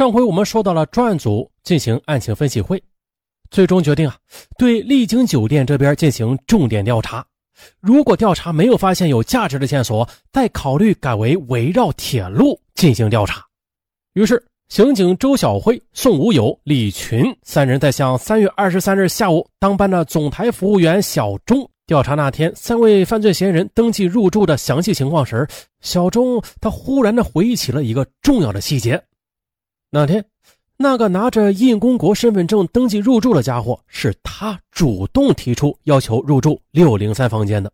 上回我们说到了专案组进行案情分析会，最终决定啊，对丽晶酒店这边进行重点调查。如果调查没有发现有价值的线索，再考虑改为围绕铁路进行调查。于是，刑警周小辉、宋无友、李群三人在向三月二十三日下午当班的总台服务员小钟调查那天三位犯罪嫌疑人登记入住的详细情况时，小钟他忽然的回忆起了一个重要的细节。那天，那个拿着印公国身份证登记入住的家伙，是他主动提出要求入住六零三房间的。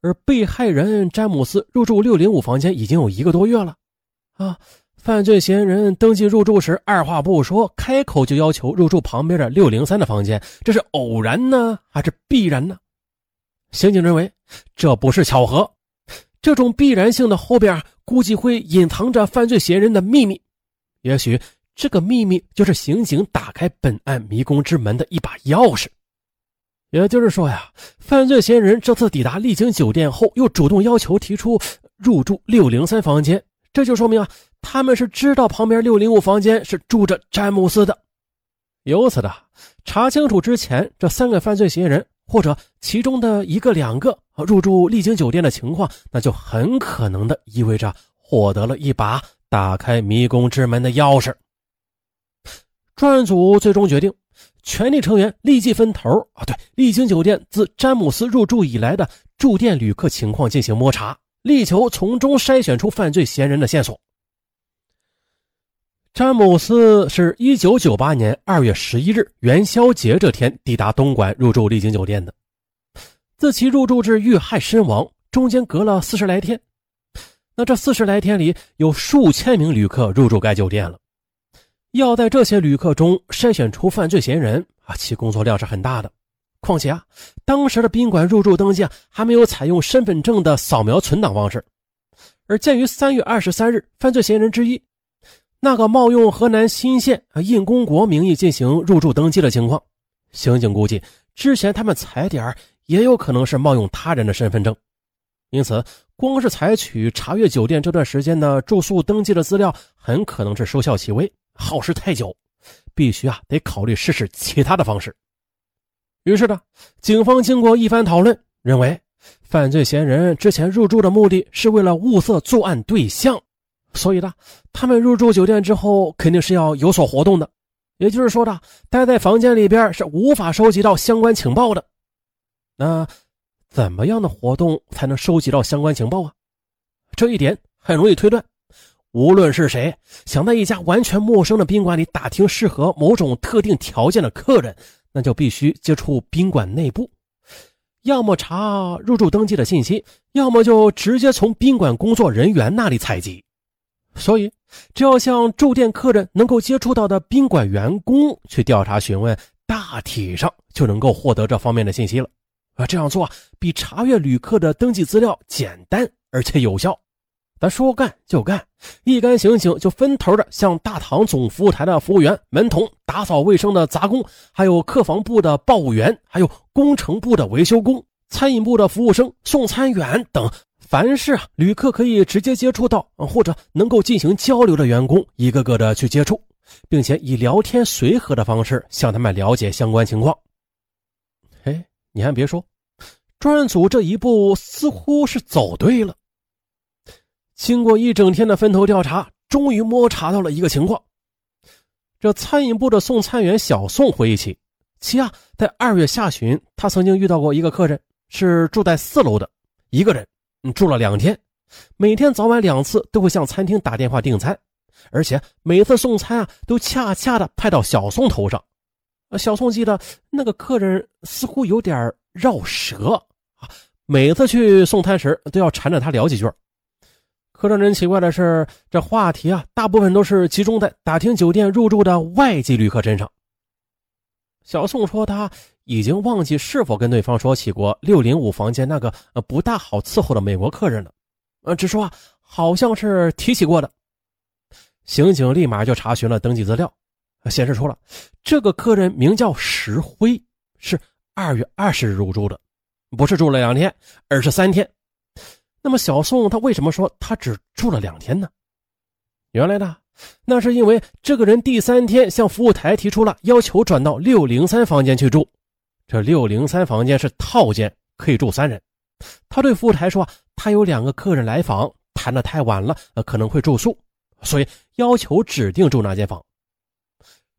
而被害人詹姆斯入住六零五房间已经有一个多月了，啊，犯罪嫌疑人登记入住时二话不说，开口就要求入住旁边的六零三的房间，这是偶然呢，还是必然呢？刑警认为这不是巧合，这种必然性的后边估计会隐藏着犯罪嫌疑人的秘密。也许这个秘密就是刑警打开本案迷宫之门的一把钥匙。也就是说呀，犯罪嫌疑人这次抵达丽晶酒店后，又主动要求提出入住六零三房间，这就说明啊，他们是知道旁边六零五房间是住着詹姆斯的。由此的查清楚之前这三个犯罪嫌疑人或者其中的一个两个入住丽晶酒店的情况，那就很可能的意味着获得了一把。打开迷宫之门的钥匙。专案组最终决定，全体成员立即分头啊，对丽晶酒店自詹姆斯入住以来的住店旅客情况进行摸查，力求从中筛选出犯罪嫌疑人的线索。詹姆斯是一九九八年二月十一日元宵节这天抵达东莞入住丽晶酒店的，自其入住至遇害身亡，中间隔了四十来天。那这四十来天里，有数千名旅客入住该酒店了。要在这些旅客中筛选出犯罪嫌疑人啊，其工作量是很大的。况且啊，当时的宾馆入住登记，还没有采用身份证的扫描存档方式。而鉴于三月二十三日犯罪嫌疑人之一那个冒用河南新县啊印公国名义进行入住登记的情况，刑警估计之前他们踩点也有可能是冒用他人的身份证。因此，光是采取查阅酒店这段时间的住宿登记的资料，很可能是收效其微，耗时太久，必须啊得考虑试试其他的方式。于是呢，警方经过一番讨论，认为犯罪嫌疑人之前入住的目的是为了物色作案对象，所以呢，他们入住酒店之后肯定是要有所活动的，也就是说呢，待在房间里边是无法收集到相关情报的。那。怎么样的活动才能收集到相关情报啊？这一点很容易推断。无论是谁想在一家完全陌生的宾馆里打听适合某种特定条件的客人，那就必须接触宾馆内部，要么查入住登记的信息，要么就直接从宾馆工作人员那里采集。所以，只要向住店客人能够接触到的宾馆员工去调查询问，大体上就能够获得这方面的信息了。啊，这样做比查阅旅客的登记资料简单而且有效。咱说干就干，一干刑警就分头的向大堂总服务台的服务员、门童、打扫卫生的杂工，还有客房部的报务员，还有工程部的维修工、餐饮部的服务生、送餐员等，凡是啊旅客可以直接接触到或者能够进行交流的员工，一个个的去接触，并且以聊天随和的方式向他们了解相关情况。你还别说，专案组这一步似乎是走对了。经过一整天的分头调查，终于摸查到了一个情况。这餐饮部的送餐员小宋回忆起，其啊，在二月下旬，他曾经遇到过一个客人，是住在四楼的一个人，住了两天，每天早晚两次都会向餐厅打电话订餐，而且每次送餐啊，都恰恰的派到小宋头上。小宋记得那个客人似乎有点绕舌啊，每次去送餐时都要缠着他聊几句。可让人奇怪的是，这话题啊，大部分都是集中在打听酒店入住的外籍旅客身上。小宋说他已经忘记是否跟对方说起过六零五房间那个呃不大好伺候的美国客人了，呃，只说啊好像是提起过的。刑警立马就查询了登记资料。显示出了这个客人名叫石辉，是二月二十日入住的，不是住了两天，而是三天。那么小宋他为什么说他只住了两天呢？原来呢，那是因为这个人第三天向服务台提出了要求转到六零三房间去住。这六零三房间是套间，可以住三人。他对服务台说：“他有两个客人来访，谈的太晚了，呃可能会住宿，所以要求指定住那间房。”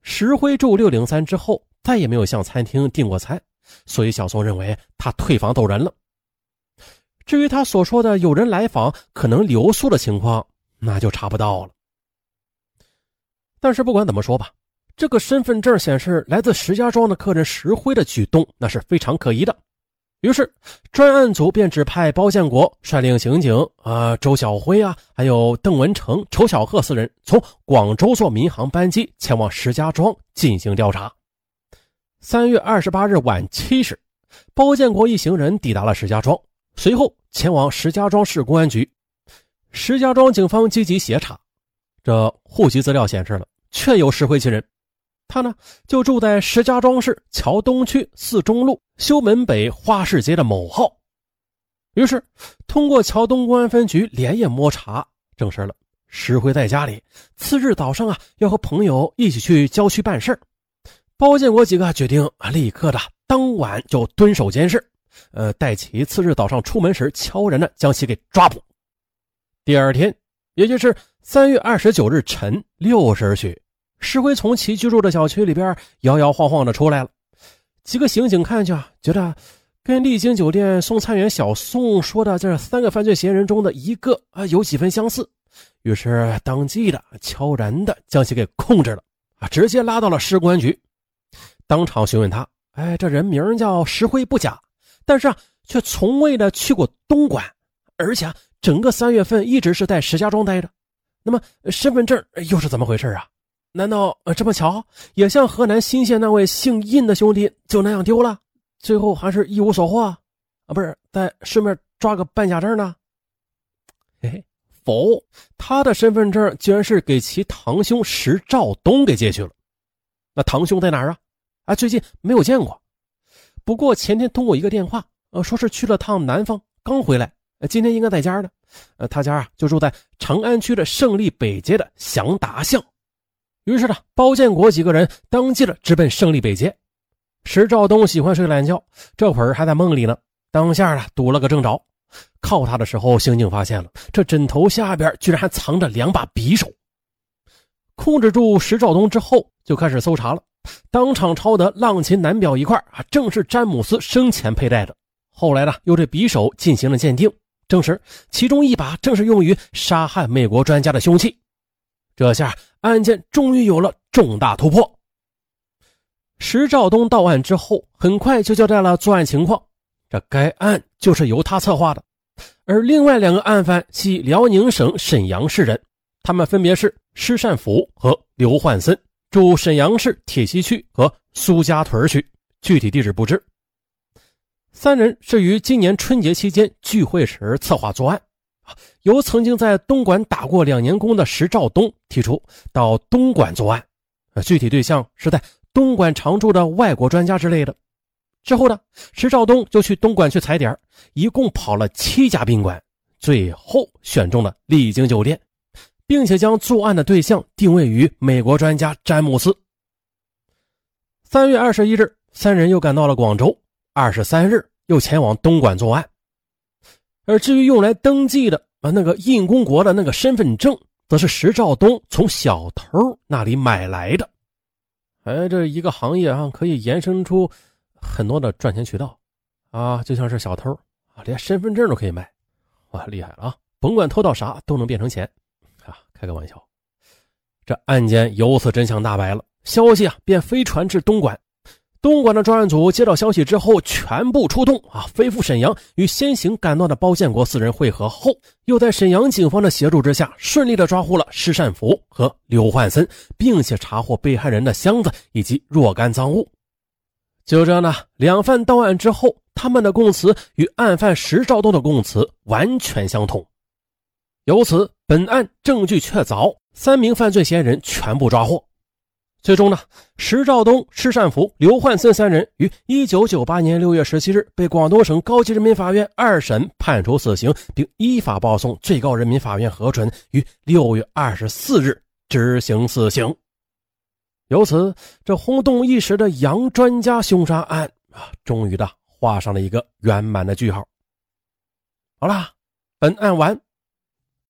石灰住六零三之后，再也没有向餐厅订过餐，所以小宋认为他退房走人了。至于他所说的有人来访可能留宿的情况，那就查不到了。但是不管怎么说吧，这个身份证显示来自石家庄的客人石辉的举动，那是非常可疑的。于是专案组便指派包建国率领刑警啊周小辉啊，还有邓文成、仇小贺四人，从广州坐民航班机前往石家庄进行调查。三月二十八日晚七时，包建国一行人抵达了石家庄。随后前往石家庄市公安局，石家庄警方积极协查，这户籍资料显示了确有石灰其人，他呢就住在石家庄市桥东区四中路修门北花市街的某号。于是通过桥东公安分局连夜摸查，证实了石辉在家里，次日早上啊要和朋友一起去郊区办事包建国几个决定啊立刻的当晚就蹲守监视。呃，待其次日早上出门时，悄然的将其给抓捕。第二天，也就是三月二十九日晨六时许，石辉从其居住的小区里边摇摇晃晃的出来了。几个刑警看去啊，觉得跟丽晶酒店送餐员小宋说的这三个犯罪嫌疑人中的一个啊有几分相似，于是当即的悄然的将其给控制了啊，直接拉到了市公安局，当场询问他：“哎，这人名叫石辉不假。”但是啊，却从未的去过东莞，而且啊，整个三月份一直是在石家庄待着。那么身份证又是怎么回事啊？难道呃这么巧，也像河南新县那位姓印的兄弟就那样丢了，最后还是一无所获啊？不是，再顺便抓个办假证呢？嘿嘿，否，他的身份证居然是给其堂兄石兆东给借去了。那堂兄在哪儿啊？啊，最近没有见过。不过前天通过一个电话，呃，说是去了趟南方，刚回来，今天应该在家呢。呃，他家啊就住在长安区的胜利北街的祥达巷。于是呢，包建国几个人当即了直奔胜利北街。石兆东喜欢睡懒觉，这会儿还在梦里呢。当下啊堵了个正着，靠他的时候，刑警发现了这枕头下边居然还藏着两把匕首。控制住石兆东之后，就开始搜查了。当场抄得浪琴男表一块啊，正是詹姆斯生前佩戴的。后来呢，又对匕首进行了鉴定，证实其中一把正是用于杀害美国专家的凶器。这下案件终于有了重大突破。石兆东到案之后，很快就交代了作案情况。这该案就是由他策划的，而另外两个案犯系辽宁省沈阳市人，他们分别是施善福和刘焕森。住沈阳市铁西区和苏家屯区，具体地址不知。三人是于今年春节期间聚会时策划作案，由曾经在东莞打过两年工的石兆东提出到东莞作案，具体对象是在东莞常住的外国专家之类的。之后呢，石兆东就去东莞去踩点，一共跑了七家宾馆，最后选中了丽晶酒店。并且将作案的对象定位于美国专家詹姆斯。三月二十一日，三人又赶到了广州；二十三日，又前往东莞作案。而至于用来登记的啊那个印公国的那个身份证，则是石兆东从小偷那里买来的。哎，这一个行业啊，可以延伸出很多的赚钱渠道啊，就像是小偷啊，连身份证都可以卖，哇，厉害了啊！甭管偷到啥，都能变成钱啊。开个玩笑，这案件由此真相大白了，消息啊便飞传至东莞。东莞的专案组接到消息之后，全部出动啊，飞赴沈阳，与先行赶到的包建国四人会合后，又在沈阳警方的协助之下，顺利的抓获了施善福和刘焕森，并且查获被害人的箱子以及若干赃物。就这样呢，两犯到案之后，他们的供词与案犯石兆东的供词完全相同。由此，本案证据确凿，三名犯罪嫌疑人全部抓获。最终呢，石兆东、施善福、刘焕森三人于一九九八年六月十七日被广东省高级人民法院二审判处死刑，并依法报送最高人民法院核准，于六月二十四日执行死刑。由此，这轰动一时的杨专家凶杀案啊，终于的画上了一个圆满的句号。好啦，本案完。